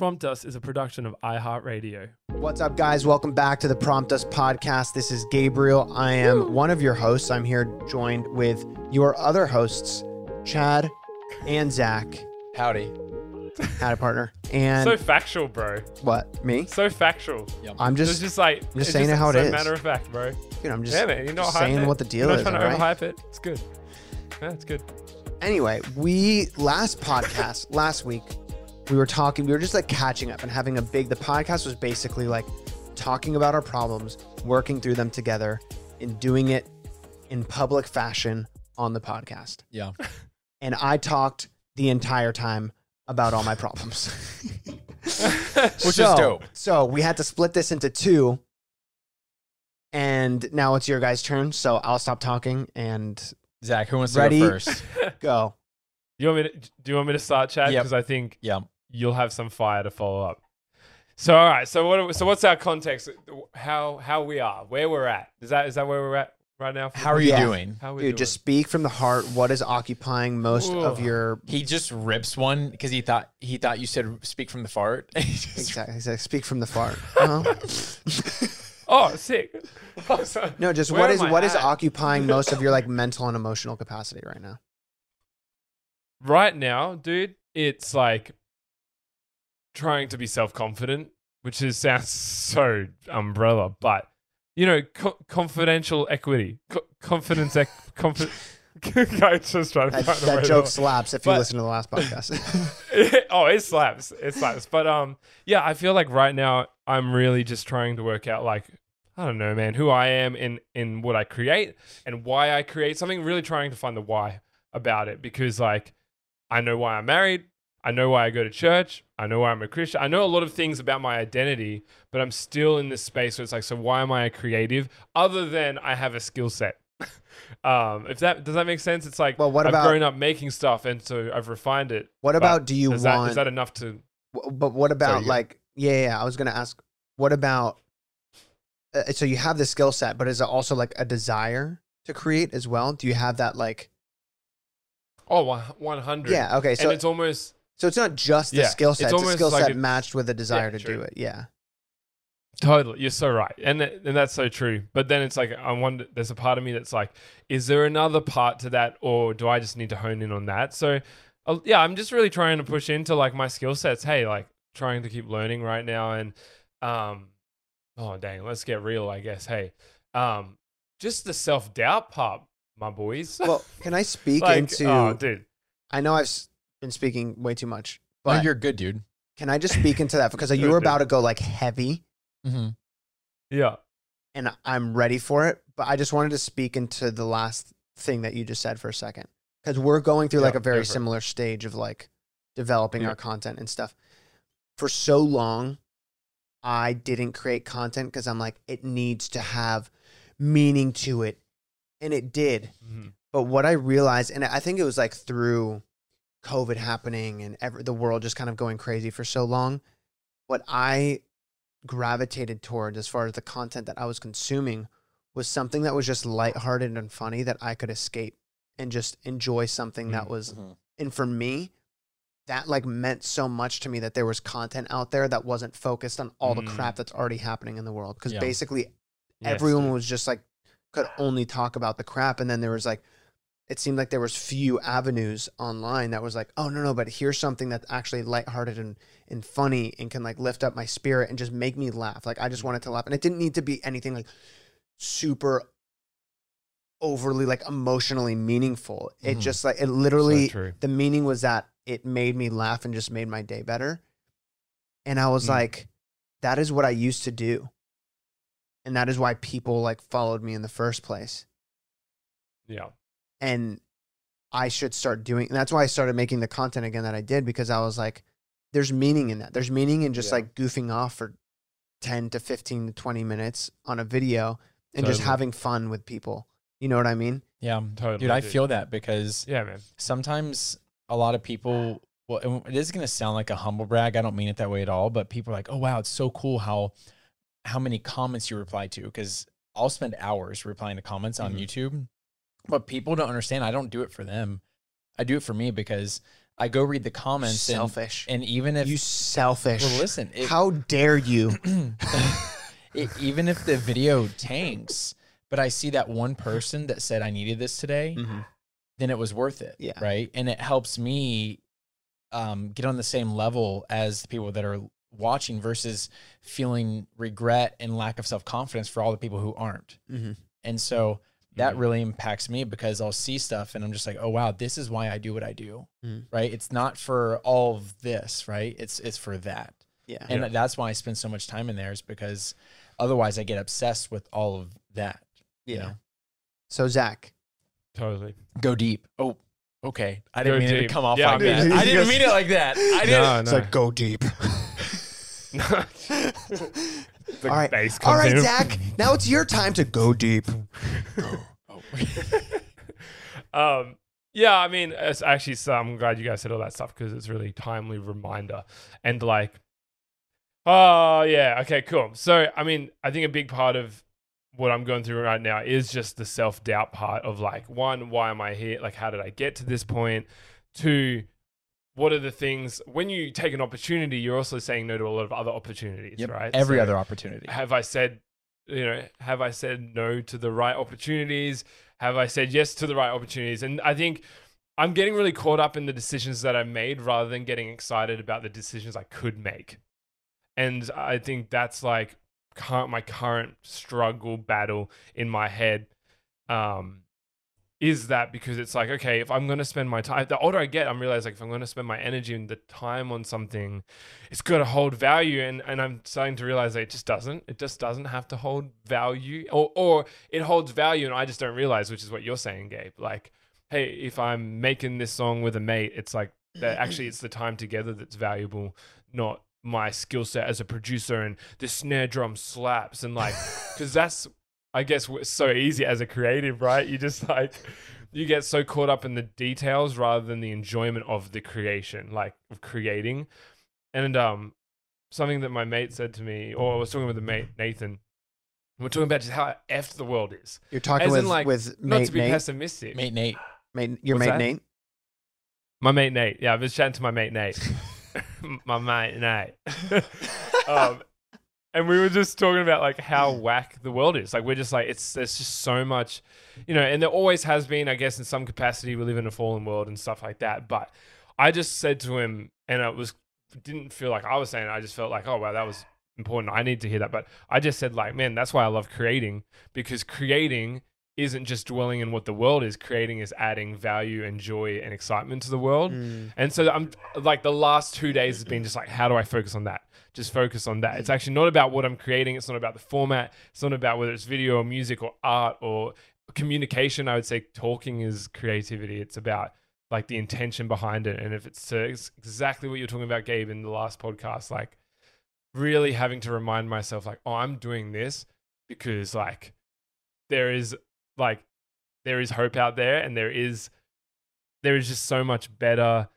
Prompt Us is a production of iHeartRadio. What's up, guys? Welcome back to the Prompt Us podcast. This is Gabriel. I am one of your hosts. I'm here joined with your other hosts, Chad and Zach. Howdy. Howdy, partner. And so factual, bro. what? Me? So factual. I'm just, It's just like I'm just it's saying it how it so is. Matter of fact, bro. dude, I'm just, yeah, man. You're not just hyping saying it. what the deal You're is. trying to right? overhype it. It's good. Yeah, it's good. Anyway, we last podcast last week we were talking. We were just like catching up and having a big. The podcast was basically like talking about our problems, working through them together, and doing it in public fashion on the podcast. Yeah. And I talked the entire time about all my problems. Which so, is dope. So we had to split this into two. And now it's your guys' turn. So I'll stop talking and Zach, who wants Ready? to go first? go. You want me to? Do you want me to start, Chad? Yep. Because I think yeah. You'll have some fire to follow up. So all right. So what? So what's our context? How how we are? Where we're at? Is that is that where we're at right now? How are you Yeah. doing? How we Dude, doing? just speak from the heart. What is occupying most of your He just rips one because he thought he thought you said speak from the fart. He just- exactly? He said, speak from the fart. Uh-huh. oh sick. Oh, sorry. No, just Where what am is I what is occupying most of your like mental and emotional capacity right now? right now, dude, it's like trying to be self confident, which is sounds so umbrella, but you know, co- confidential equity, co- confidence, ec- confi- I just trying to That, find a that joke slaps if you listen to the last podcast. oh, it slaps. It slaps. But um, yeah, I feel like right now I'm really just trying to work out like I don't know, man, who I am in in what I create and why I create something. Really trying to find the why about it because like I know why I'm married. I know why I go to church. I know why I'm a Christian. I know a lot of things about my identity, but I'm still in this space where it's like, so why am I a creative? Other than I have a skill set. um, if that does that make sense? It's like Well, what I've about- grown up making stuff, and so I've refined it. What about do you is want? is that enough to? w- but what about go. like? Yeah, yeah. I was gonna ask. What about? Uh, so you have the skill set, but is it also like a desire to create as well? Do you have that like? Oh, one hundred. Yeah. Okay. So and it's almost so it's not just the Yeah, skill set; it's a skill like set matched with a desire Yeah, to true. do it. Yeah. Totally, you're so right, and th- and that's so true. But then it's like I wonder. There's a part of me that's like, is there another part to that, or do I just need to hone in on that? So, uh, yeah, I'm just really trying to push into like my skill sets. Hey, like trying to keep learning right now, and um, oh dang, let's get real. I guess. Hey, um, just the self doubt part, my boys. Well, can I speak Like, into? oh, dude. I know I've been speaking way too much, No, you're good, dude. can I just speak into that because you were about to go like heavy, Mm-hmm. Yeah. and I'm ready for it. But I just wanted to speak into the last thing that you just said for a second because we're going through like a very go for it. similar stage of like developing Yeah. our content and stuff. For so long, I didn't create content because I'm like, it needs to have meaning to it. And it did. Mhm. But what I realized, and I think it was like through COVID happening and ever, the world just kind of going crazy for so long, what I gravitated towards as far as the content that I was consuming was something that was just lighthearted and funny that I could escape and just enjoy something that Mm. was and for me that like meant so much to me that there was content out there that wasn't focused on all the Mm. crap that's already happening in the world because Yeah. basically Yes, everyone was just like could only talk about the crap and then there was like it seemed like there was few avenues online that was like oh no no but here's something that's actually lighthearted and, and funny and can like lift up my spirit and just make me laugh like i just wanted to laugh and it didn't need to be anything like super overly like emotionally meaningful it Mhm. just like it literally true. the meaning was that it made me laugh and just made my day better and i was Mm. like that is what i used to do and that is why people like followed me in the first place Yeah. And I should start doing. And that's why I started making the content again that I did because I was like, there's meaning in that. There's meaning in just Yeah. like goofing off for ten to fifteen to twenty minutes on a video and just having fun with people. You know what I mean? Yeah, Totally, dude. I dude. feel that because Yeah, man. sometimes a lot of people well it is going to sound like a humble brag i don't mean it that way at all but people are like oh wow it's so cool how how many comments you reply to because i'll spend hours replying to comments on Mhm. youtube but people don't understand i don't do it for them i do it for me because i go read the comments Selfish. and, even if you selfish. well listen How dare you? it, even if the video tanks but i see that one person that said i needed this today Mhm. then it was worth it. Yeah. Right. And it helps me um, get on the same level as the people that are watching versus feeling regret and lack of self confidence for all the people who aren't. Mhm. And so that Mhm. really impacts me because I'll see stuff and I'm just like, oh wow, this is why I do what I do. Mhm. Right. It's not for all of this, right? It's it's for that. Yeah. And that's why I spend so much time in there is because otherwise I get obsessed with all of that. you Yeah. know? So Zach, Totally. Go deep. Oh, okay. I didn't mean it to come off Yeah, like I mean- that. I didn't mean it like that. I didn't. No, it's like go deep. The all right, bass all comes right, in. Zach. Now it's your time to go deep. um, yeah, I mean, it's actually, so I'm glad you guys said all that stuff because it's really timely reminder. And like, oh, yeah, okay, cool. So, I mean, I think a big part of what I'm going through right now is just the self doubt part of like, one, why am I here? Like, how did I get to this point? Two, what are the things when you take an opportunity, you're also saying no to a lot of other opportunities, Yep, right? Every So- other opportunity. have I said, you know, have I said no to the right opportunities? Have I said yes to the right opportunities? And I think I'm getting really caught up in the decisions that I made rather than getting excited about the decisions I could make. And I think that's like my current struggle battle in my head. Um, is that because it's like, okay, if I'm going to spend my time, the older I get, I'm realizing like, if I'm going to spend my energy and the time on something, it's got to hold value. And, and I'm starting to realize that it just doesn't. It just doesn't have to hold value or, or it holds value and I just don't realize, which is what you're saying, Gabe. Like, hey, if I'm making this song with a mate, it's like that actually it's the time together that's valuable, not my skill set as a producer and the snare drum slaps and like because that's I guess w- so easy as a creative, right? You just like you get so caught up in the details rather than the enjoyment of the creation, like of creating. And um, something that my mate said to me, or I was talking with a mate Nathan. We're talking about just how effed the world is. You're talking As with in, like, with not mate to be Nate. pessimistic. Mate Nate. Mate, your What's mate that? Nate. My mate Nate. Yeah, I was chatting to my mate Nate. my mate Nate. um, and we were just talking about like how whack the world is. Like we're just like it's there's just so much, you know, and there always has been, I guess, in some capacity. We live in a fallen world and stuff like that. But I just said to him, and it was didn't feel like I was saying. it, I just felt like, oh wow, that was important. I need to hear that. But I just said like, man, that's why I love creating because creating isn't just dwelling in what the world is. Creating is adding value and joy and excitement to the world. Mm. And so I'm like the last two days has been just like, how do I focus on that? Just focus on that. It's actually not about what I'm creating. It's not about the format. It's not about whether it's video or music or art or communication. I would say talking is creativity. It's about like the intention behind it. And if it's, uh, it's exactly what you're talking about, Gabe, in the last podcast, like really having to remind myself, like, oh, I'm doing this because like there is like there is hope out there and there is there is just so much better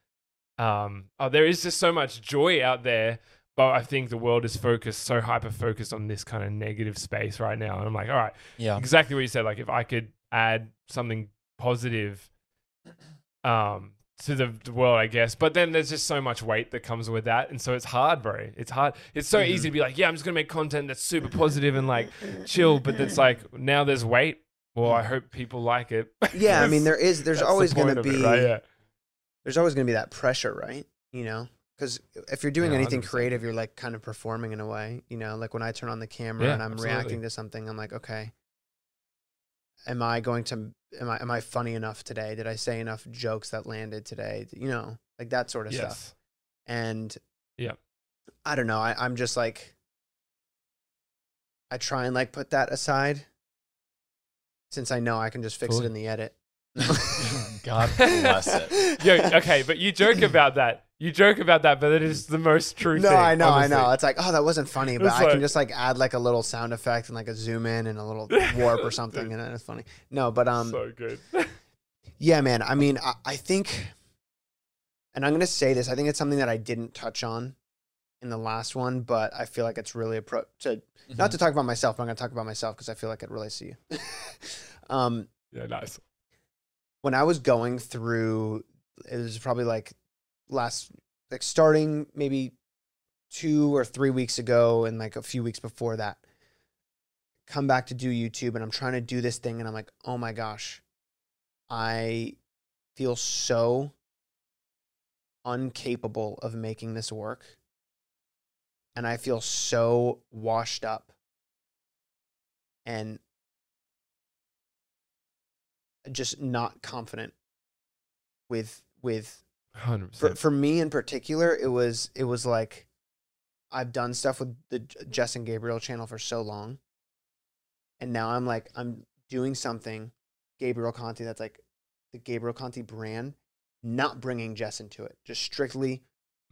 um oh, there is just so much joy out there but i think the world is focused so hyper focused on this kind of negative space right now. And i'm like all right Yeah. exactly what you said like if i could add something positive um to the, the world i guess. But then there's just so much weight that comes with that. And so it's hard bro. It's hard. It's so easy to be like yeah i'm just gonna make content that's super positive and like chill but it's like now there's weight well i mm. hope people like it Yeah, I mean there is. There's always going to of it, be. right? yeah There's always going to be that pressure, right? You know, because if you're doing Yeah, anything 100%. creative, you're like kind of performing in a way. You know, like when I turn on the camera Yeah, and I'm absolutely. reacting to something, I'm like, okay, am I going to? Am I am I funny enough today? Did I say enough jokes that landed today? You know, like that sort of stuff. And Yeah. I don't know. I, I'm just like, I try and like put that aside, since I know I can just fix Fully. it in the edit. God bless it. Yo, okay, but you joke about that. You joke about that, but it is the most true thing. No, thing. I know, honestly. I know. It's like, oh, that wasn't funny, but It's I can just like add like a little sound effect and like a zoom in and a little warp or something, and then it's funny. No, but um, so good. yeah, man. I mean, I, I think, and I'm gonna say this. I think it's something that I didn't touch on in the last one, but I feel like it's really appro to not to talk about myself. But I'm gonna talk about myself because I feel like it relates to you. um, yeah, nice. when I was going through, it was probably like last, like starting maybe two or three weeks ago, and like a few weeks before that, come back to do YouTube, and I'm trying to do this thing, and I'm like, oh my gosh, I feel so incapable of making this work, and I feel so washed up, and just not confident with with Hundred for, percent. for me in particular it was it was like i've done stuff with the jess and gabriel channel for so long and now i'm like i'm doing something gabriel conti that's like the gabriel conti brand not bringing jess into it just strictly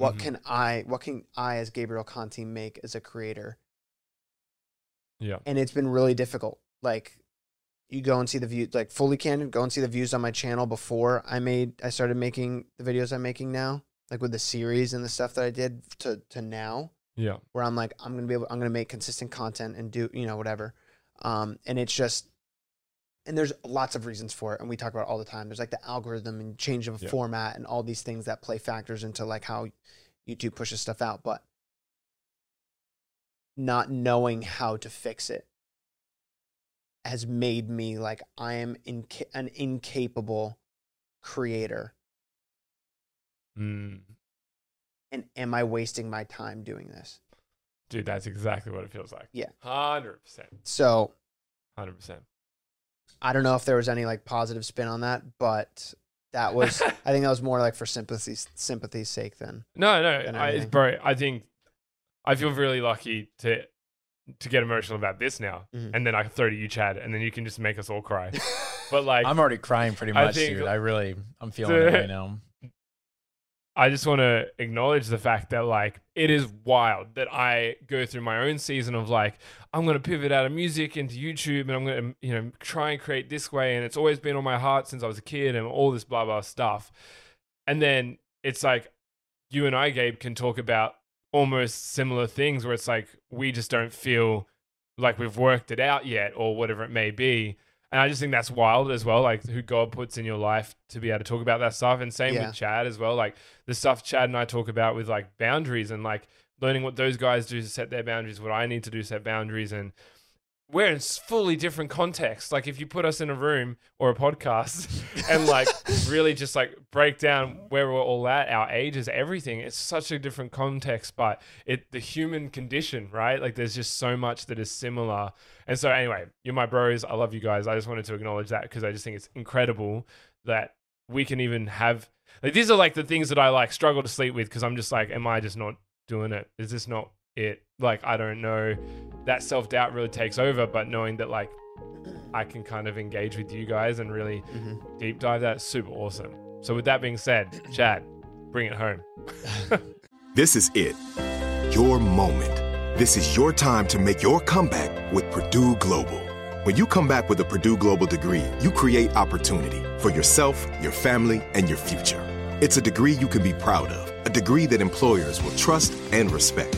what Mhm. can i what can i as gabriel conti make as a creator Yeah. and it's been really difficult. Like you go and see the view, like fully candid, go and see the views on my channel before I made, I started making the videos I'm making now, like with the series and the stuff that I did to to now, Yeah. where I'm like, I'm gonna be able, I'm gonna make consistent content and do, you know, whatever. Um, and it's just, and there's lots of reasons for it, and we talk about it all the time. There's like the algorithm and change of Yeah. format and all these things that play factors into like how YouTube pushes stuff out, but not knowing how to fix it has made me like I am inca- an incapable creator. Mm. And am I wasting my time doing this? Dude, that's exactly what it feels like. Yeah. Hundred percent. So Hundred percent. I don't know if there was any like positive spin on that, but that was I think that was more like for sympathy sympathy's sake than No, no, than I, bro. I think I feel really lucky to to get emotional about this now, Mhm. and then I can throw to you, Chad, and then you can just make us all cry. but like, I'm already crying pretty I much, think- dude. I really, I'm feeling it right now. I just want to acknowledge the fact that like it is wild that I go through my own season of like I'm going to pivot out of music into YouTube and I'm going to you know try and create this way and it's always been on my heart since I was a kid and all this blah blah stuff. And then it's like you and I Gabe can talk about almost similar things where it's like we just don't feel like we've worked it out yet or whatever it may be. And I just think that's wild as well, like who God puts in your life to be able to talk about that stuff. And same Yeah. with Chad as well, like the stuff Chad and I talk about with like boundaries and like learning what those guys do to set their boundaries, what I need to do to set boundaries. And we're in fully different contexts. Like if you put us in a room or a podcast and like really just like break down where we're all at, our ages, everything, it's such a different context. But it the human condition, right? Like there's just so much that is similar. And so anyway, you're my bros. I love you guys. I just wanted to acknowledge that because I just think it's incredible that we can even have like these are like the things that I like struggle to sleep with because I'm just like, am I just not doing it? Is this not it? Like I don't know. That self doubt really takes over, but knowing that like I can kind of engage with you guys and really mm-hmm. deep dive that's super awesome. So with that being said, Chad, bring it home. This is it. Your moment. This is your time to make your comeback with Purdue Global. When you come back with a Purdue Global degree, you create opportunity for yourself, your family, and your future. It's a degree you can be proud of, a degree that employers will trust and respect.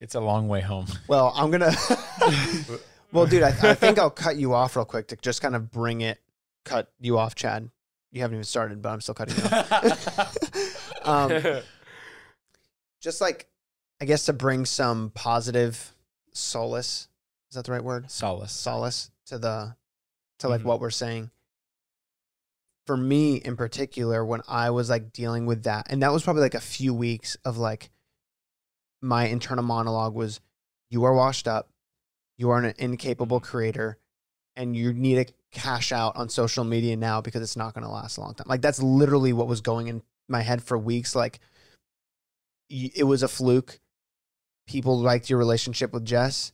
It's a long way home. Well, I'm gonna. well, dude, I, I think I'll cut you off real quick to just kind of bring it, cut you off, Chad. You haven't even started, but I'm still cutting you off. um, just like, I guess to bring some positive solace. Is that the right word? Solace. Solace to the, to like Mhm. what we're saying. For me in particular, when I was like dealing with that, and that was probably like a few weeks of like, my internal monologue was, "You are washed up, you are an incapable creator, and you need to cash out on social media now because it's not going to last a long time." Like that's literally what was going in my head for weeks. Like it was a fluke. People liked your relationship with Jess,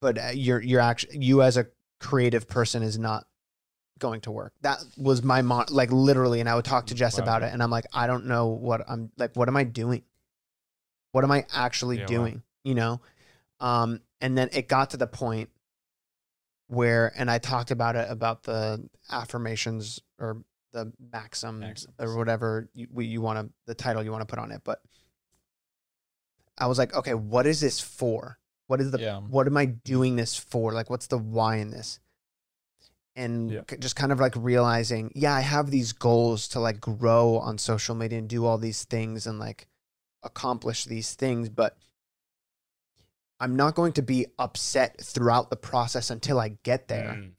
but uh, you're you're actually you as a creative person is not going to work. That was my mon- like literally, and I would talk to Jess Wow. about it, and I'm like, I don't know what I'm like. What am I doing? What am I actually Yeah, wow. doing? You know, um, and then it got to the point where, and I talked about it about the affirmations or the maxims, Maxims. or whatever you, you want to the title you want to put on it, but I was like, okay, what is this for? What is the Yeah. what am I doing this for? Like, what's the why in this? And Yeah. just kind of like realizing, yeah, I have these goals to like grow on social media and do all these things and like accomplish these things, but I'm not going to be upset throughout the process until I get there. Mm.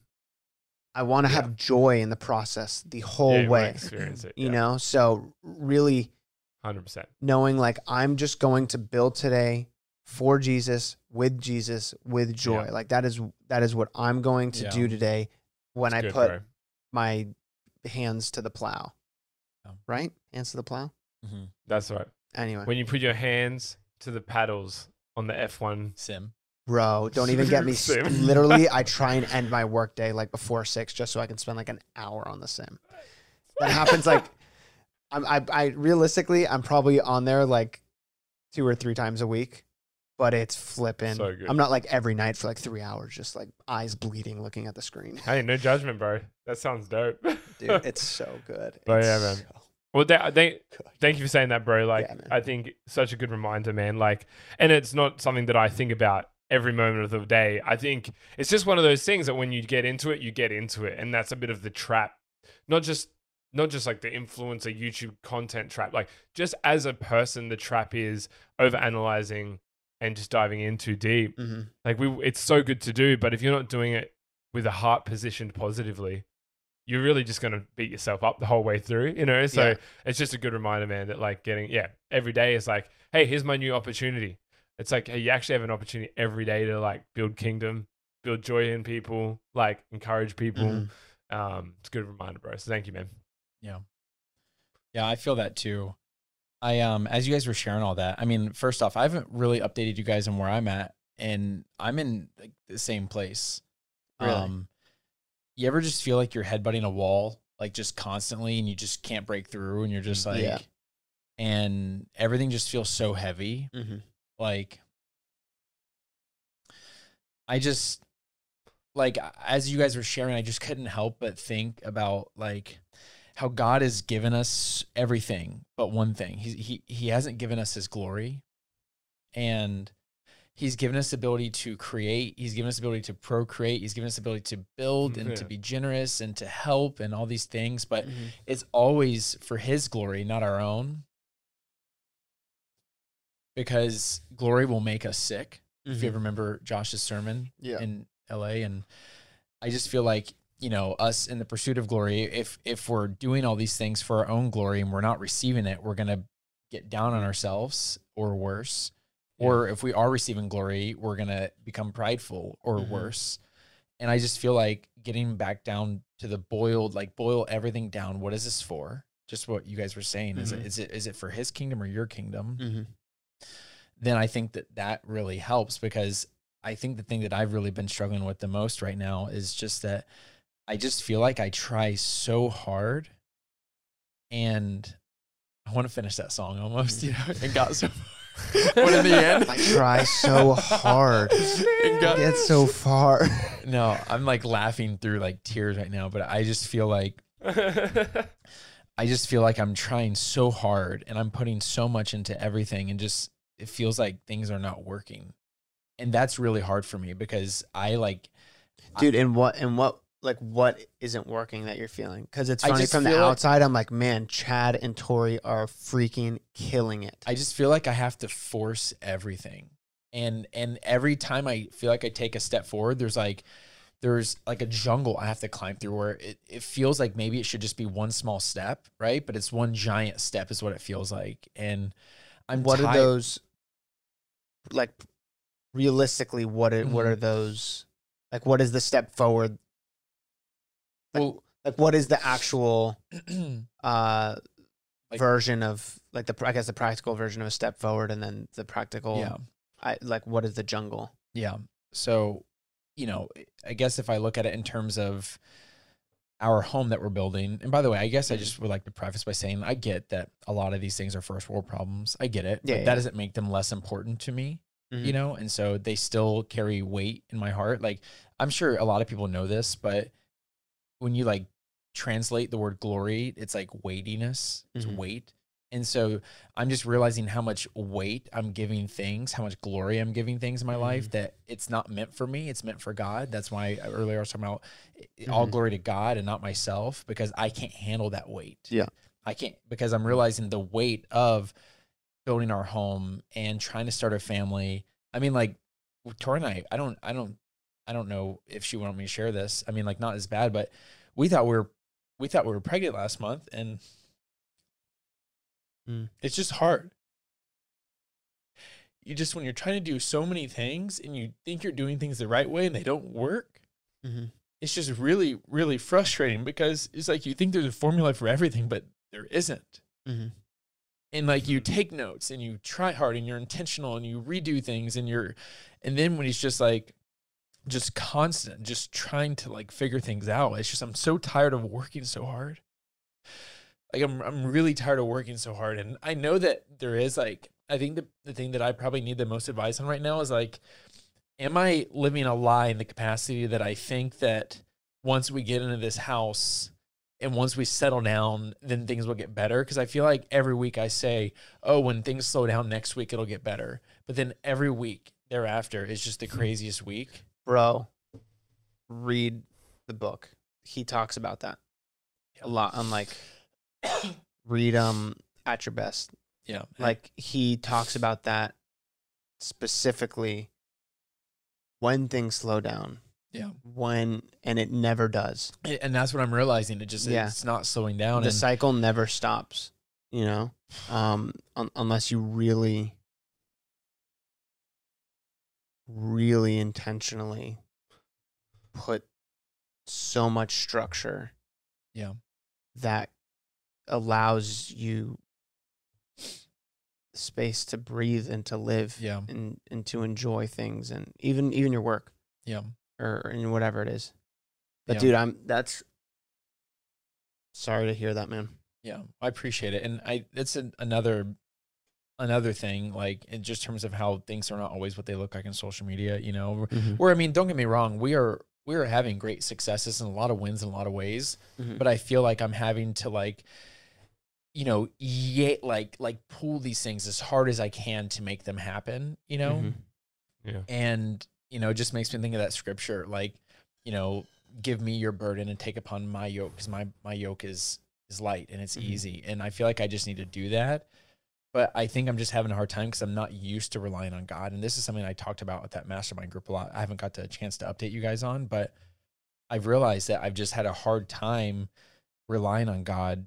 I want to Yeah. have joy in the process the whole Yeah, you way. experience it, You yeah. know, so really 100%. knowing like I'm just going to build today for Jesus, with Jesus, with joy. Yeah. Like that is that is what I'm going to Yeah. do today when It's I put bro. my hands to the plow. Yeah. Right? Hands to the plow. Mm-hmm. That's right. Anyway, When you put your hands to the paddles on the F1 Sim. bro, don't even get me. s- Sim. Literally, I try and end my workday like before six, just so I can spend like an hour on the sim. That happens like, I'm I, I realistically I'm probably on there like two or three times a week, but it's flipping. So good. I'm not like every night for like three hours, just like eyes bleeding, looking at the screen. Hey, no judgment, bro. That sounds dope. Dude, it's so good. But yeah, man. so Well, that, thank, thank you for saying that, bro. Like, Yeah. I think such a good reminder, man. Like, and it's not something that I think about every moment of the day. I think it's just one of those things that when you get into it, you get into it, and that's a bit of the trap. Not just, not just like the influencer YouTube content trap. Like, just as a person, the trap is over analyzing and just diving in too deep. Mhm. Like, we, it's so good to do, but if you're not doing it with a heart positioned positively, you're really just going to beat yourself up the whole way through, you know? So Yeah. it's just a good reminder, man, that like getting, yeah, every day is like, hey, here's my new opportunity. It's like, hey, you actually have an opportunity every day to like build kingdom, build joy in people, like encourage people. Mhm. Um, it's a good reminder, bro. So thank you, man. Yeah. Yeah, I feel that too. I um as you guys were sharing all that, I mean, first off, I haven't really updated you guys on where I'm at and I'm in like the same place. Really? Um you ever just feel like you're headbutting a wall like just constantly and you just can't break through and you're just like Yeah. and everything just feels so heavy. Mhm. Like I just like as you guys were sharing, I just couldn't help but think about like how God has given us everything but one thing. He he he hasn't given us his glory. And he's given us the ability to create, he's given us the ability to procreate, he's given us the ability to build and to be generous and to help and all these things, but Mhm. it's always for his glory, not our own. Because glory will make us sick. If Mhm. you ever remember Josh's sermon Yeah. in LA and I just feel like, you know, us in the pursuit of glory, if if we're doing all these things for our own glory and we're not receiving it, we're going to get down on ourselves or worse. Or if we are receiving glory, we're going to become prideful or Mhm. worse. And I just feel like getting back down to the boiled, like boil everything down. What is this for? Just what you guys were saying. Is Mhm. it is it is it for his kingdom or your kingdom? Mhm. then I think that that really helps because I think the thing that I've really been struggling with the most right now is just that I just feel like I try so hard and I want to finish that song almost, you know, and got so but in the end, I try so hard. It got- Get so far. no, I'm like laughing through like tears right now, but I just feel like I just feel like I'm trying so hard and I'm putting so much into everything and just it feels like things are not working. And that's really hard for me because I like Dude, and what and what like what isn't working that you're feeling? Because it's funny from the feel like- outside, I'm like, man, Chad and Tori are freaking killing it. I just feel like I have to force everything. And and every time I feel like I take a step forward, there's like there's like a jungle I have to climb through where it, it feels like maybe it should just be one small step, right? But it's one giant step is what it feels like. And I'm what are those like realistically what are, what Mhm. are those like what is the step forward like, Well- like what is the actual uh Like- version of like the I guess the practical version of a step forward and then the practical Yeah. I like what is the jungle Yeah. So, you know, I guess if I look at it in terms of our home that we're building, and by the way, I guess I just would like to preface by saying I get that a lot of these things are first world problems. I get it. Yeah, but yeah. that doesn't make them less important to me, Mhm. you know? And so they still carry weight in my heart. Like, I'm sure a lot of people know this, but when you like translate the word glory, it's like weightiness, it's Mhm. weight. And so I'm just realizing how much weight I'm giving things, how much glory I'm giving things in my life that it's not meant for me. It's meant for God. That's why earlier I was talking about i- all Mhm. glory to God and not myself because I can't handle that weight. Yeah. I can't because I'm realizing the weight of building our home and trying to start a family. I mean, like Tori and I, I don't, I don't, I don't know if she wanted me to share this. I mean, like not as bad, but we thought we were, we thought we were pregnant last month, and Mm. it's just hard. You just when you're trying to do so many things and you think you're doing things the right way and they don't work, mm-hmm. it's just really, really frustrating because it's like you think there's a formula for everything, but there isn't. Mm-hmm. And like you take notes and you try hard and you're intentional and you redo things and you're, and then when it's just like, just constant, just trying to like figure things out. It's just I'm so tired of working so hard. Like I'm I'm really tired of working so hard. And I know that there is like I think the the thing that I probably need the most advice on right now is like, am I living a lie in the capacity that I think that once we get into this house and once we settle down, then things will get better? Because I feel like every week I say, oh, when things slow down next week, it'll get better. But then every week thereafter is just the hmm. craziest week. Bro read the book he talks about that a lot on like read um at your best Yeah. like he talks about that specifically when things slow down Yeah. when and it never does And- that's what I'm realizing. It just Yeah. it's not slowing down. the cycle never stops you know um un- unless you really really intentionally put so much structure yeah. that allows you space to breathe and to live Yeah. and and to enjoy things and even even your work Yeah. or in whatever it is but Yeah. dude i'm that's sorry to hear that man Yeah, I appreciate it, and I it's an, another another thing like in just terms of how things are not always what they look like in social media. You know, Mhm. where I mean, don't get me wrong, we are we are having great successes and a lot of wins in a lot of ways, Mhm. but I feel like I'm having to like you know yeah like like pull these things as hard as I can to make them happen. You know, Mhm. Yeah. and you know it just makes me think of that scripture like you know give me your burden and take upon my yoke because my my yoke is is light and it's Mhm. easy and i feel like i just need to do that but i think i'm just having a hard time because i'm not used to relying on god and this is something i talked about with that mastermind group a lot i haven't got the chance to update you guys on but i've realized that i've just had a hard time relying on god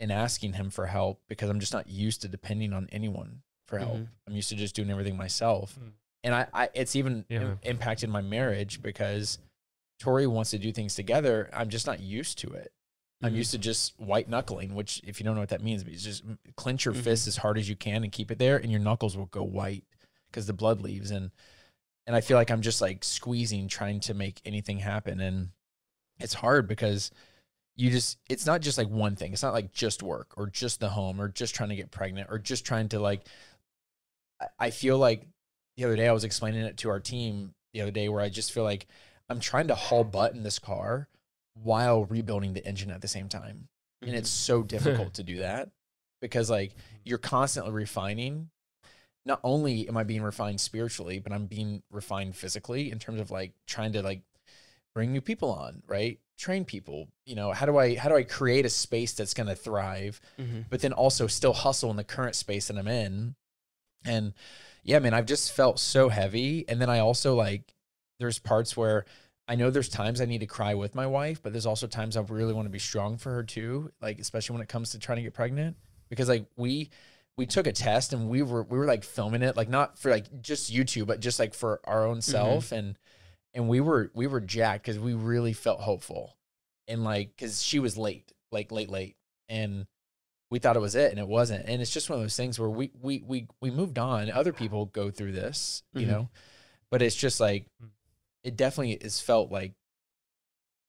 and asking him for help because i'm just not used to depending on anyone for help Mhm. i'm used to just doing everything myself Mm. and I, I it's even Yeah. im- impacted my marriage because Tori wants to do things together. I'm just not used to it. I'm Mhm. used to just white knuckling, which if you don't know what that means, it's just clench your Mhm. fist as hard as you can and keep it there, and your knuckles will go white because the blood leaves. And and I feel like I'm just like squeezing, trying to make anything happen, and it's hard because you just it's not just like one thing. It's not like just work or just the home or just trying to get pregnant or just trying to like. I- I feel like the other day I was explaining it to our team the other day where I just feel like I'm trying to haul butt in this car while rebuilding the engine at the same time. And it's so difficult to do that because like you're constantly refining. Not only am I being refined spiritually, but I'm being refined physically in terms of like trying to like bring new people on, right? Train people. You know, how do I how do I create a space that's going to thrive, Mhm. but then also still hustle in the current space that I'm in? And yeah, man, I've just felt so heavy. And then I also like there's parts where I know there's times I need to cry with my wife, but there's also times I really want to be strong for her too, like especially when it comes to trying to get pregnant because like we we took a test and we were we were like filming it like not for like just YouTube but just like for our own self and and we were we were jacked cuz we really felt hopeful. And like cuz she was late, like late late and we thought it was it and it wasn't. And it's just one of those things where we we we we moved on. Other people go through this, you Mhm. know. But it's just like it definitely is felt like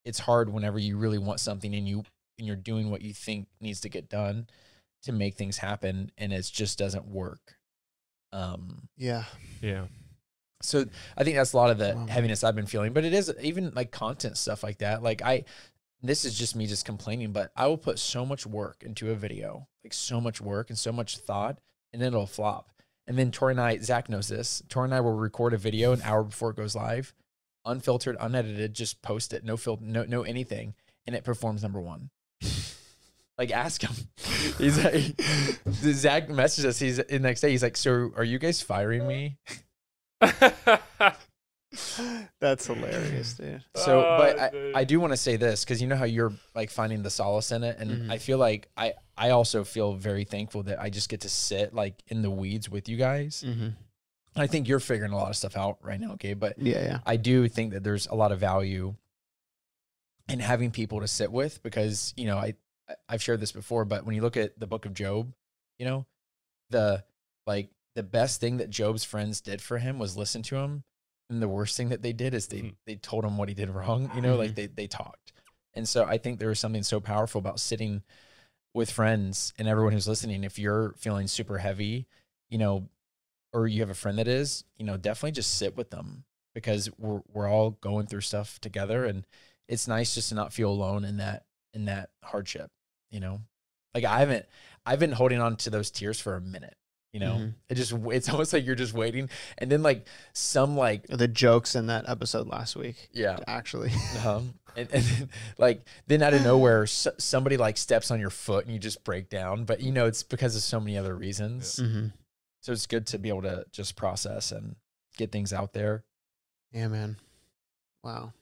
it's hard whenever you really want something and you and you're doing what you think needs to get done to make things happen and it just doesn't work. Um Yeah. Yeah. so I think that's a lot of the Wow. heaviness I've been feeling, but it is even like content stuff like that. Like I, this is just me just complaining, but I will put so much work into a video, like so much work and so much thought, and then it'll flop. And then Tori and I, Zach knows this. Tori and I will record a video an hour before it goes live, unfiltered, unedited, just post it, no filter, no no anything, and it performs number one. Like ask him. He's like, Zach messaged us. He's the next day. He's like, "So are you guys firing me?" That's hilarious, dude. So, but Oh, I. I do want to say this because you know how you're like finding the solace in it, and Mhm. I feel like I I also feel very thankful that I just get to sit like in the weeds with you guys. Mm-hmm. I think you're figuring a lot of stuff out right now, okay? But Yeah, yeah. I do think that there's a lot of value in having people to sit with because you know I I- I've shared this before, but when you look at the book of Job, you know the like the best thing that Job's friends did for him was listen to him, and the worst thing that they did is they Mhm. they told him what he did wrong. You know, like Mhm. they they talked, and so I think there was something so powerful about sitting with friends and everyone who's listening. If you're feeling super heavy, you know, or you have a friend that is, you know, definitely just sit with them because we're we're all going through stuff together, and it's nice just to not feel alone in that in that hardship. You know, like I haven't I've been holding on to those tears for a minute. You know, Mhm. it just it's almost like you're just waiting, and then like some like The jokes in that episode last week, yeah, actually. um, and, and then, like then out of nowhere s- somebody like steps on your foot and you just break down, but you know it's because of so many other reasons. mm-hmm. So it's good to be able to just process and get things out there. Yeah, man. Wow.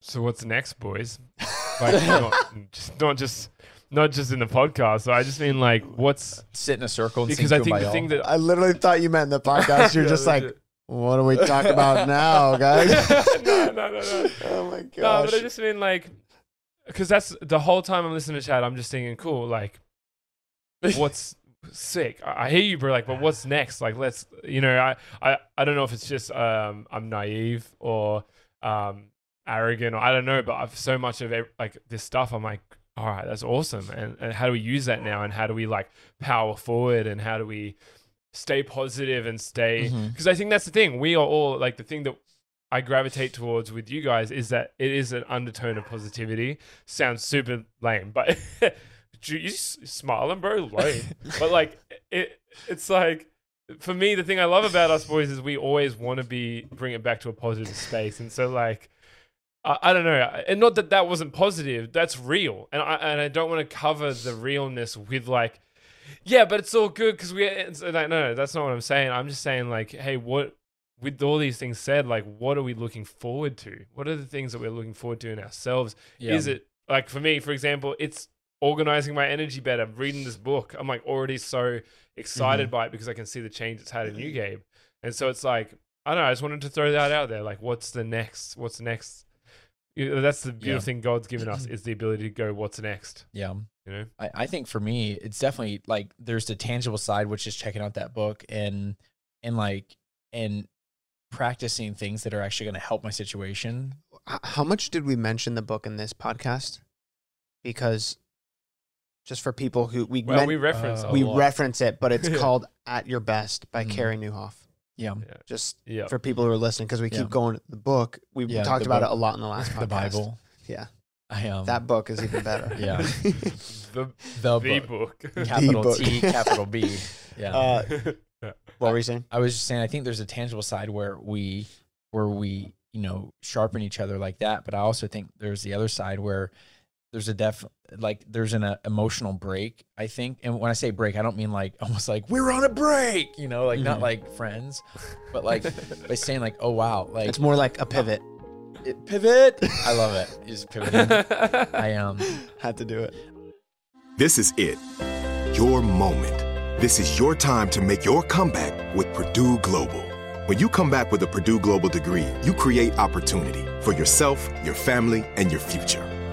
So what's next, boys? Like not just not just not just in the podcast. So I just mean like what's Sit in a circle and because sing I think the thing that I literally thought you meant in the podcast. You're Yeah, just like, what do we talk about now, guys? no, no, no, no. oh my god. No, but I just mean like, because that's the whole time I'm listening to Chad, I'm just thinking, cool, like, what's sick? I, I hear you, bro. Like, but what's next? Like, let's, you know, I, I, I don't know if it's just um, I'm naive or um, arrogant or I don't know, but I've so much of ev- like this stuff. I'm like, all right, that's awesome. And, and how do we use that now? And how do we like power forward? And how do we stay positive and stay? Because I think that's the thing. We are all like the thing that I gravitate towards with you guys is that it is an undertone of positivity. Sounds super lame, but you you smiling, bro, lame. but like it, it's like for me, the thing I love about us boys is we always want to be bring it back to a positive space, and so like. I, I don't know, and not that that wasn't positive. That's real, and I and I don't want to cover the realness with like, yeah, but it's all good because we. It's, like, no, no, that's not what I'm saying. I'm just saying like, hey, what with all these things said, like, what are we looking forward to? What are the things that we're looking forward to in ourselves? Yeah. Is it like for me, for example, it's organizing my energy better, reading this book. I'm like already so excited mm-hmm. by it because I can see the change it's had in you, mm-hmm. Gabe. And so it's like, I don't know, I just wanted to throw that out there. Like, what's the next? What's next? You know, That's the beautiful Yeah. thing God's given us is the ability to go, what's next? Yeah. You know? I, I think for me, it's definitely like there's the tangible side, which is checking out that book and and like and practicing things that are actually going to help my situation. How much did we mention the book in this podcast? Because just for people who we Well, men- we reference a we lot. reference it, but it's called "At Your Best" by Mhm. Carey Nieuwhof. Yeah. Yeah. Just Yeah. for people who are listening, because we Yeah. keep going the book. We Yeah, talked about book. it a lot in the last podcast. The Bible. Yeah, I um that book is even better. Yeah. The, The the book. book. capital book. T, capital B. Yeah. Uh, Yeah. what were you saying? I was just saying I think there's a tangible side where we where we, you know, sharpen each other like that, but I also think there's the other side where there's a def like there's an uh, emotional break, I think. And when I say break, I don't mean like almost like we're on a break, you know, like not Mhm. like friends, but like by saying like, "Oh wow, like It's more like a pivot. it, pivot." I love it. Is pivoting. I um Had to do it. This is it. Your moment. This is your time to make your comeback with Purdue Global. When you come back with a Purdue Global degree, you create opportunity for yourself, your family, and your future.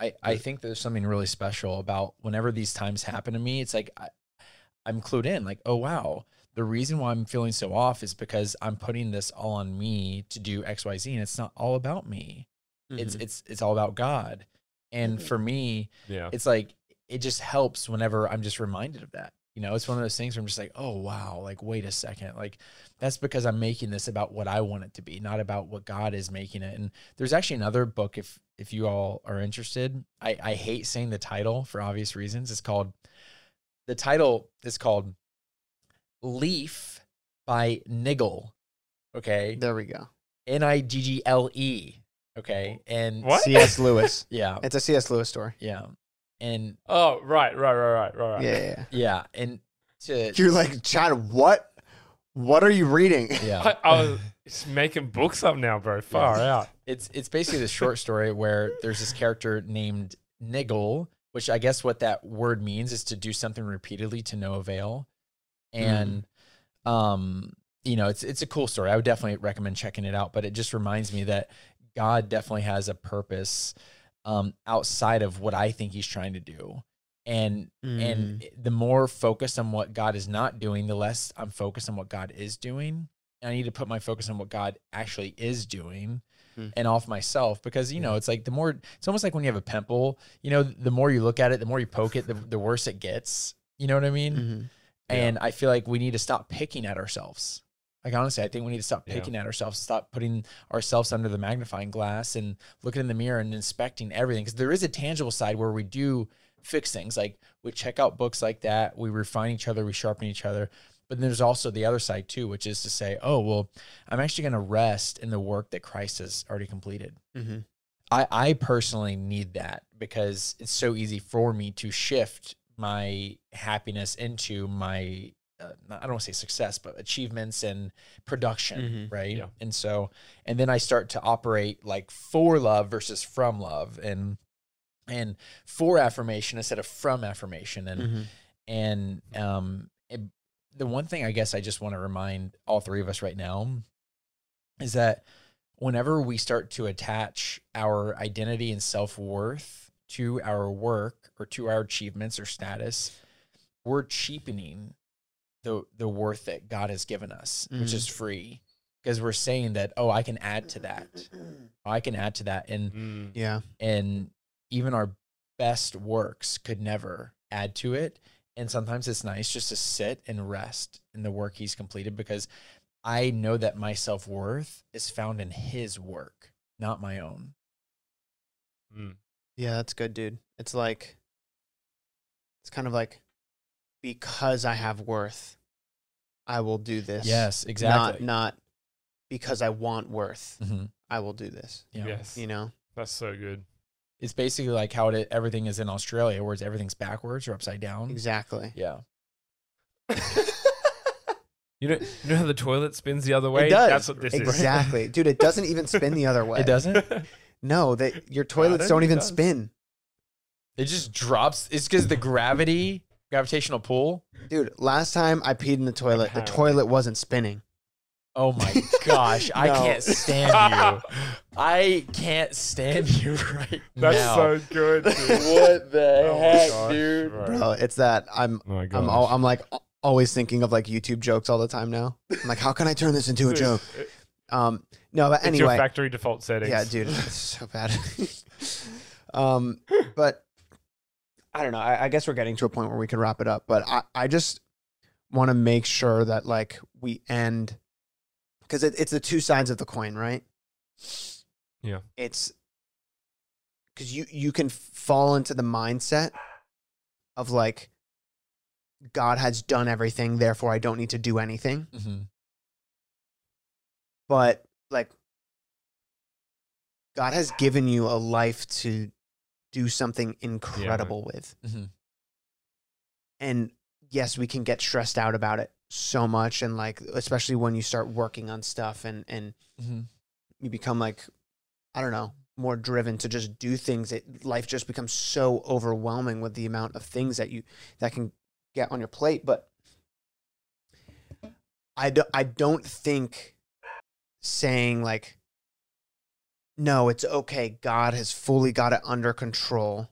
I, I think there's something really special about whenever these times happen to me. It's like I, I'm clued in, like, oh wow, the reason why I'm feeling so off is because I'm putting this all on me to do X, Y, Z, and it's not all about me. It's Mhm. it's it's all about God. And for me, Yeah. it's like it just helps whenever I'm just reminded of that. You know, it's one of those things where I'm just like, oh wow, like wait a second, like that's because I'm making this about what I want it to be, not about what God is making it. And there's actually another book if if you all are interested. I I hate saying the title for obvious reasons. It's called the title is called Leaf by Niggle. Okay, There we go. N I G G L E. Okay, and What? C.S. Lewis. Yeah, It's a C.S. Lewis story. yeah, and Oh, right, right, right, right, right, right. Yeah, yeah, yeah. yeah, and to You're like, Chad, what? What are you reading? yeah. I, I was it's making books up now, bro. Far out. It's it's basically this short story where there's this character named Niggle, which I guess what that word means is to do something repeatedly to no avail. And um, you know, it's it's a cool story. I would definitely recommend checking it out, but it just reminds me that God definitely has a purpose um outside of what I think he's trying to do. And and the more focused on what God is not doing, the less I'm focused on what God is doing. And I need to put my focus on what God actually is doing Hmm. and off myself because you know it's like the more it's almost like when you have a pimple you know the more you look at it the more you poke it the, the worse it gets you know what i mean Mhm. and i feel like we need to stop picking at ourselves like honestly i think we need to stop Yeah. picking at ourselves stop putting ourselves under the magnifying glass and looking in the mirror and inspecting everything. Because there is a tangible side where we do fix things. Like we check out books like that. We refine each other. We sharpen each other. But then there's also the other side too which is to say oh well i'm actually going to rest in the work that christ has already completed. Mhm. I, I personally need that because it's so easy for me to shift my happiness into my uh, not- I don't want to say success, but achievements and production, Mhm. right? Yeah. And so, and then I start to operate like for love versus from love, and and for affirmation instead of from affirmation, and Mhm. and um, it, the one thing I guess I just want to remind all three of us right now is that whenever we start to attach our identity and self worth to our work or to our achievements or status, we're cheapening the the worth that God has given us, which Mhm. is free. Because we're saying that, oh, I can add to that. I can add to that. And Mm. Yeah. and even our best works could never add to it and sometimes it's nice just to sit and rest in the work he's completed because i know that my self-worth is found in his work not my own Mm. Yeah, that's good, dude. It's like, it's kind of like, because I have worth, I will do this. yes exactly Not, not because I want worth, Mhm. I will do this. Yeah. Yes. You know? That's so good. it's basically like how it, everything is in australia where everything's backwards or upside down Exactly. yeah You know, you know how the toilet spins the other way? It does. That's what this is. exactly. Dude, it doesn't even spin the other way. it doesn't No, that your toilets don't don't, even does. spin. it just drops it's because the gravity gravitational pull Dude, last time I peed in the toilet, the toilet wasn't spinning. Oh my gosh, I No. can't stand you. I can't stand you right That's now. so good. Dude. what the Oh my heck, gosh, dude? bro. Bro, it's that I'm Oh my I'm all. I'm like al- always thinking of like YouTube jokes all the time now. I'm like, how can I turn this into a joke? Um, no, but It's your anyway, factory default settings. yeah, dude, it's so bad. um, but I don't know. I, I guess we're getting to a point where we could wrap it up. But I, I just want to make sure that like we end because it, it's the two sides of the coin, right? Yeah. It's because you you can fall into the mindset of like God has done everything, therefore I don't need to do anything. Mhm. But like God has given you a life to do something incredible with. Mhm. And yes, we can get stressed out about it so much, and like especially when you start working on stuff and and Mhm. you become like, I don't know, more driven to just do things. It life just becomes so overwhelming with the amount of things that you that can get on your plate. But I do, I don't think saying like, no, it's okay. God has fully got it under control.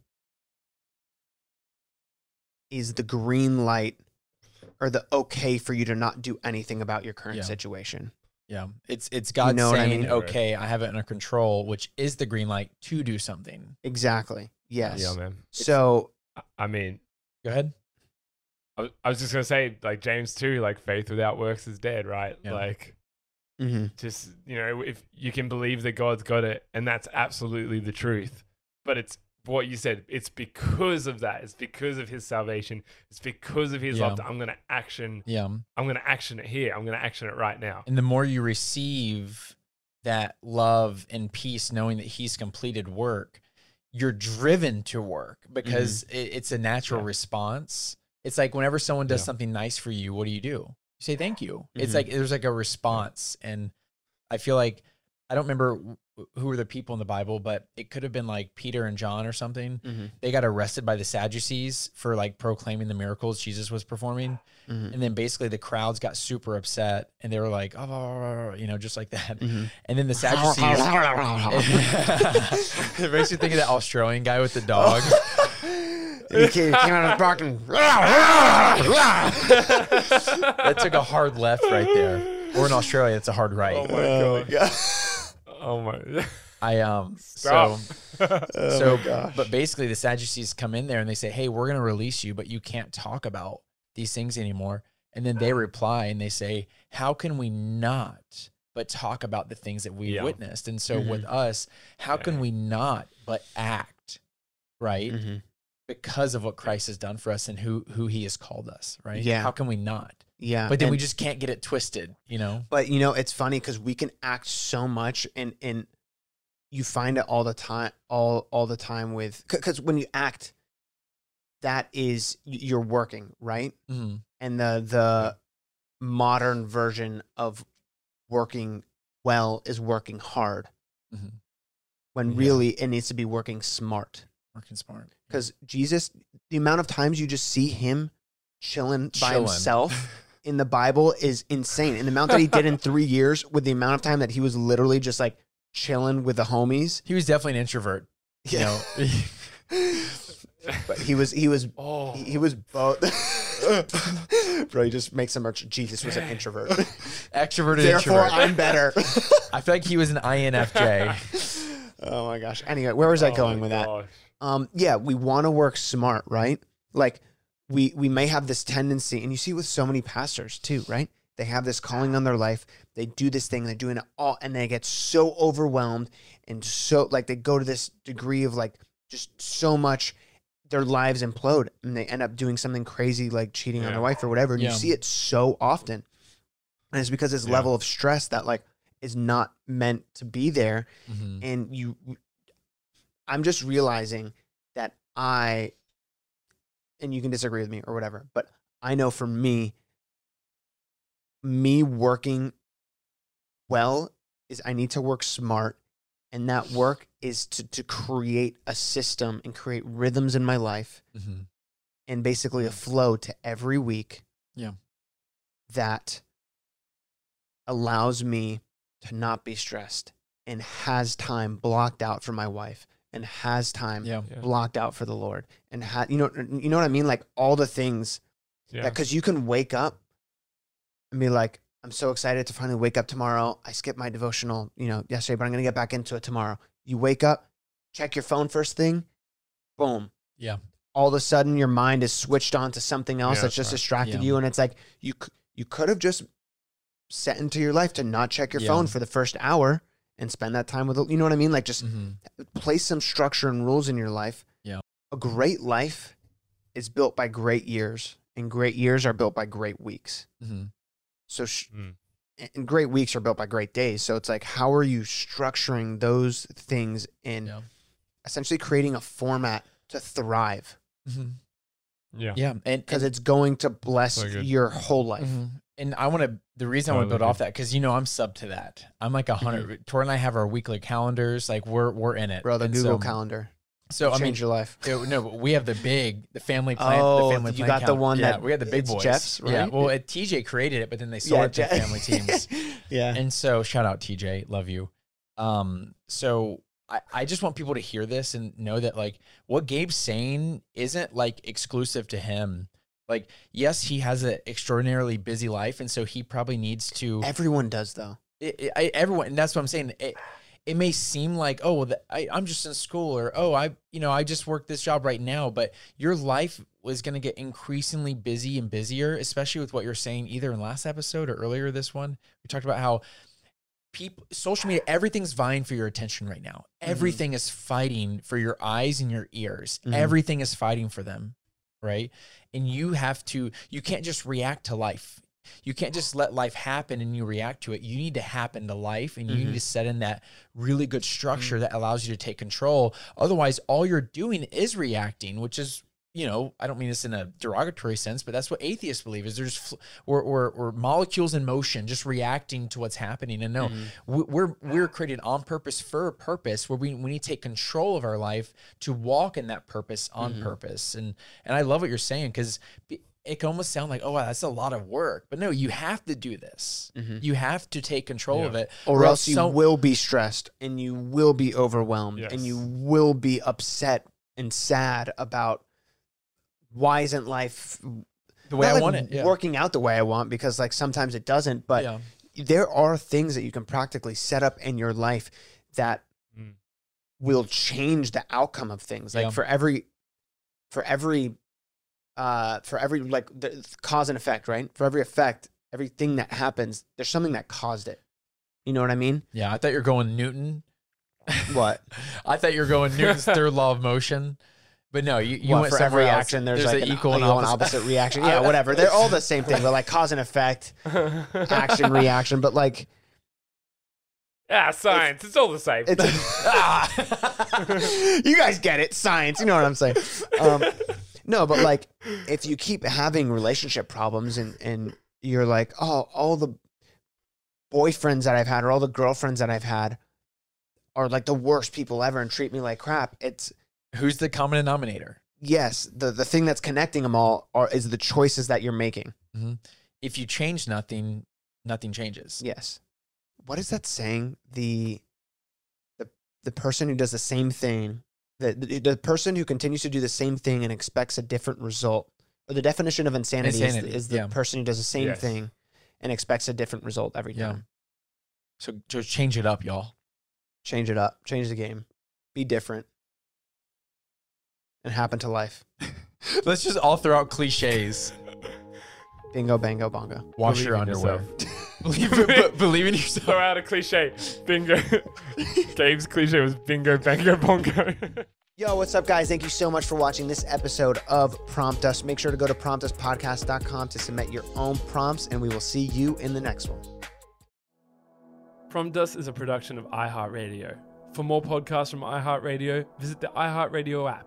Is the green light or the okay for you to not do anything about your current Yeah. situation? Yeah, it's it's God know what I saying, mean? "Okay, I have it under control," which is the green light to do something. Exactly. Yes. Yeah, man. So I- I mean, Go ahead. I was, I was just gonna say, like James too, like faith without works is dead, right? Yeah. Like, mhm. just you know, if you can believe that God's got it, and that's absolutely the truth, but it's what you said. It's because of that. It's because of His salvation. It's because of His Yeah. love. That I'm gonna action. Yeah, I'm gonna action it here. I'm gonna action it right now. and the more you receive that love and peace, knowing that He's completed work, you're driven to work because it, it's a natural Mm-hmm. Yeah. response. It's like whenever someone does Yeah. something nice for you, what do you do? You say thank you. It's Mhm. like there's like a response, and I feel like I don't remember who were the people in the Bible, but it could have been like Peter and John or something. Mhm. They got arrested by the Sadducees for like proclaiming the miracles Jesus was performing. Mhm. And then basically the crowds got super upset and they were like, oh, you know, just like that. Mhm. And then the Sadducees. it makes you think of that Australian guy with the dog. he came, came out of the park and that took a hard left right there. Or in Australia, it's a hard right. Oh my god. Oh my. I um Stop. so Oh so gosh. but basically the Sadducees come in there and they say, "Hey, we're going to release you, but you can't talk about these things anymore." And then they reply and they say, "How can we not but talk about the things that we Yeah. witnessed?" And so Mhm. with us, how can we not but act, right? Mhm. Because of what Christ has done for us and who who he has called us, right? Yeah. How can we not? yeah, But then we just can't get it twisted, you know? But you know, it's funny because we can act so much, and and you find it all the time, all all the time with because when you act, that is you're working right, Mhm. and the the modern version of working well is working hard, Mhm. when Yeah. really it needs to be working smart. Working smart. Because Jesus, the amount of times you just see him chilling by Chilling. himself in the Bible is insane. And the amount that he did in three years, with the amount of time that he was literally just like chilling with the homies. He was definitely an introvert. You know, but he was he was Oh. he was both. Bro, he just makes a merch. Jesus was an introvert. extroverted Therefore, introvert. I'm better. I feel like he was an INFJ. oh my gosh. Anyway, where was I Oh going my with that? Gosh. um yeah we want to work smart right like we we may have this tendency and you see with so many pastors too right they have this calling on their life they do this thing they're doing it all and they get so overwhelmed and so like they go to this degree of like just so much their lives implode and they end up doing something crazy like cheating on their wife or whatever and Yeah. you see it so often and it's because this Yeah. level of stress that like is not meant to be there Mhm. and you i'm just realizing that i and you can disagree with me or whatever but i know for me me working well is i need to work smart and that work is to to create a system and create rhythms in my life Mhm. and basically a flow to every week Yeah. that allows me to not be stressed and has time blocked out for my wife and has time Yeah. Yeah. blocked out for the Lord and ha- you know you know what I mean like all the things Yeah. that cuz you can wake up and be like I'm so excited to finally wake up tomorrow. I skipped my devotional, you know, yesterday, but I'm going to get back into it tomorrow. You wake up, check your phone first thing, boom. Yeah. All of a sudden your mind is switched on to something else Yeah, that's that's just right. distracted Yeah. you and it's like you you could have just set into your life to not check your Yeah. phone for the first hour and spend that time with you know what I mean? Like just Mhm. place some structure and rules in your life. Yeah. A great life is built by great years, and great years are built by great weeks. Mhm. So, sh- Mm. and great weeks are built by great days. So it's like, how are you structuring those things in Yeah. essentially creating a format to thrive? Mhm. Yeah. Yeah, and because it's going to bless So your whole life. Mhm. And I want to. The reason I want to build off that because you know I'm sub to that. I'm like a 100 Tor and I have our weekly calendars. Like we're we're in it, Bro, the And Google so, Calendar. So I mean, your life. it- no, but we have the big, the family plan. Oh, the family you plan got the one yeah, that we had the big it's boys. Jeff's, Yeah, well, it, TJ created it, but then they sold it to Je- family teams. yeah. And so shout out TJ, love you. Um, so I, I just want people to hear this and know that like what Gabe's saying isn't like exclusive to him. Like, yes, he has an extraordinarily busy life, and so he probably needs to. Everyone does though. It, it- I, everyone, and that's what I'm saying. It, it may seem like, oh, well, the, I, I'm just in school, or oh, I, you know, I just work this job right now, but your life is going to get increasingly busy and busier, especially with what you're saying either in last episode or earlier this one. We talked about how people, social media, everything's vying for your attention right now. Everything is fighting for your eyes and your ears. Mhm. Everything is fighting for them, right? And you have to, you can't just react to life. You can't just let life happen and you react to it. You need to happen to life and you Mhm. need to set in that really good structure that allows you to take control. Otherwise, all you're doing is reacting, which is, you know, I don't mean this in a derogatory sense, but that's what atheists believe is there's fl- or, or, or molecules in motion, just reacting to what's happening. And no, we- we're we're created on purpose for a purpose where we, we need to take control of our life to walk in that purpose on Mhm. purpose. And and I love what you're saying because it can almost sound like, oh, wow, that's a lot of work. But no, you have to do this. Mhm. You have to take control of it, or else you some- will be stressed and you will be overwhelmed and you will be upset and sad about why isn't life The way I like want it, yeah. working out the way I want because like sometimes it doesn't but Yeah. there are things that you can practically set up in your life that Mm. will change the outcome of things like Yeah. for every for every uh for every like the cause and effect right for every effect everything that happens there's something that caused it you know what i mean Yeah, I thought you were going Newton. What? I thought you were going Newton's third law of motion. But no, you, you What, went for every somewhere else. action there's, like an an equal and equal and opposite, opposite reaction. Yeah whatever. They're all the same thing. But like cause and effect action reaction but like Ah, science. It's, all the same. it's you guys get it. Science. You know what i'm saying. Um, no but like if you keep having relationship problems and and you're like oh all the boyfriends that i've had or all the girlfriends that i've had are like the worst people ever and treat me like crap it's Who's the common denominator? yes the the thing that's connecting them all are is the choices that you're making mm-hmm. If you change nothing, nothing changes. yes what is that saying the the the person who does the same thing the, the the person who continues to do the same thing and expects a different result or the definition of insanity, Insanity, is, is the yeah. person who does the same Yes. thing and expects a different result every Yeah. time So just change it up, y'all. change it up change the game be different and happen to life Let's just all throw out cliches. bingo bango bongo Wash Believe your in underwear. yourself. believe, be- believe in yourself. Throw out a cliche. Bingo. Gabe's cliche was bingo, bango, bongo. Yo, what's up, guys? Thank you so much for watching this episode of Prompt Us. Make sure to go to promptuspodcast.com to submit your own prompts, and we will see you in the next one. Prompt Us is a production of iHeartRadio. For more podcasts from iHeartRadio, visit the iHeartRadio app,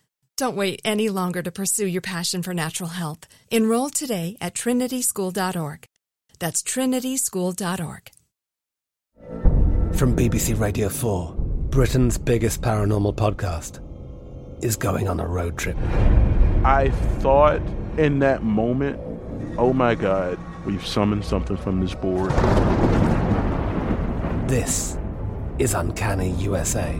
Don't wait any longer to pursue your passion for natural health. Enroll today at trinityschool.org. That's trinityschool.org. From BBC Radio 4, Britain's biggest paranormal podcast is going on a road trip. I thought in that moment, oh my God, we've summoned something from this board. This is Uncanny USA.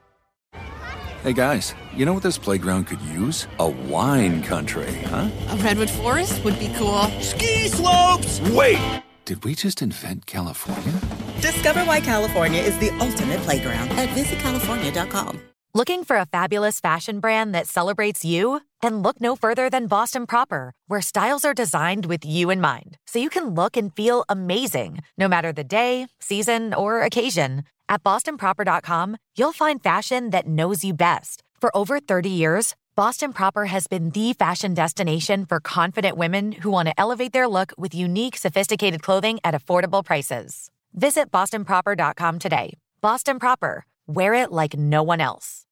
Hey guys, you know what this playground could use? A wine country, huh? A redwood forest would be cool. Ski slopes! Wait! Did we just invent California? Discover why California is the ultimate playground at visitcalifornia.com. Looking for a fabulous fashion brand that celebrates you? Then look no further than Boston Proper, where styles are designed with you in mind, so you can look and feel amazing no matter the day, season, or occasion. At bostonproper.com, you'll find fashion that knows you best. For over 30 years, Boston Proper has been the fashion destination for confident women who want to elevate their look with unique, sophisticated clothing at affordable prices. Visit bostonproper.com today. Boston Proper, wear it like no one else.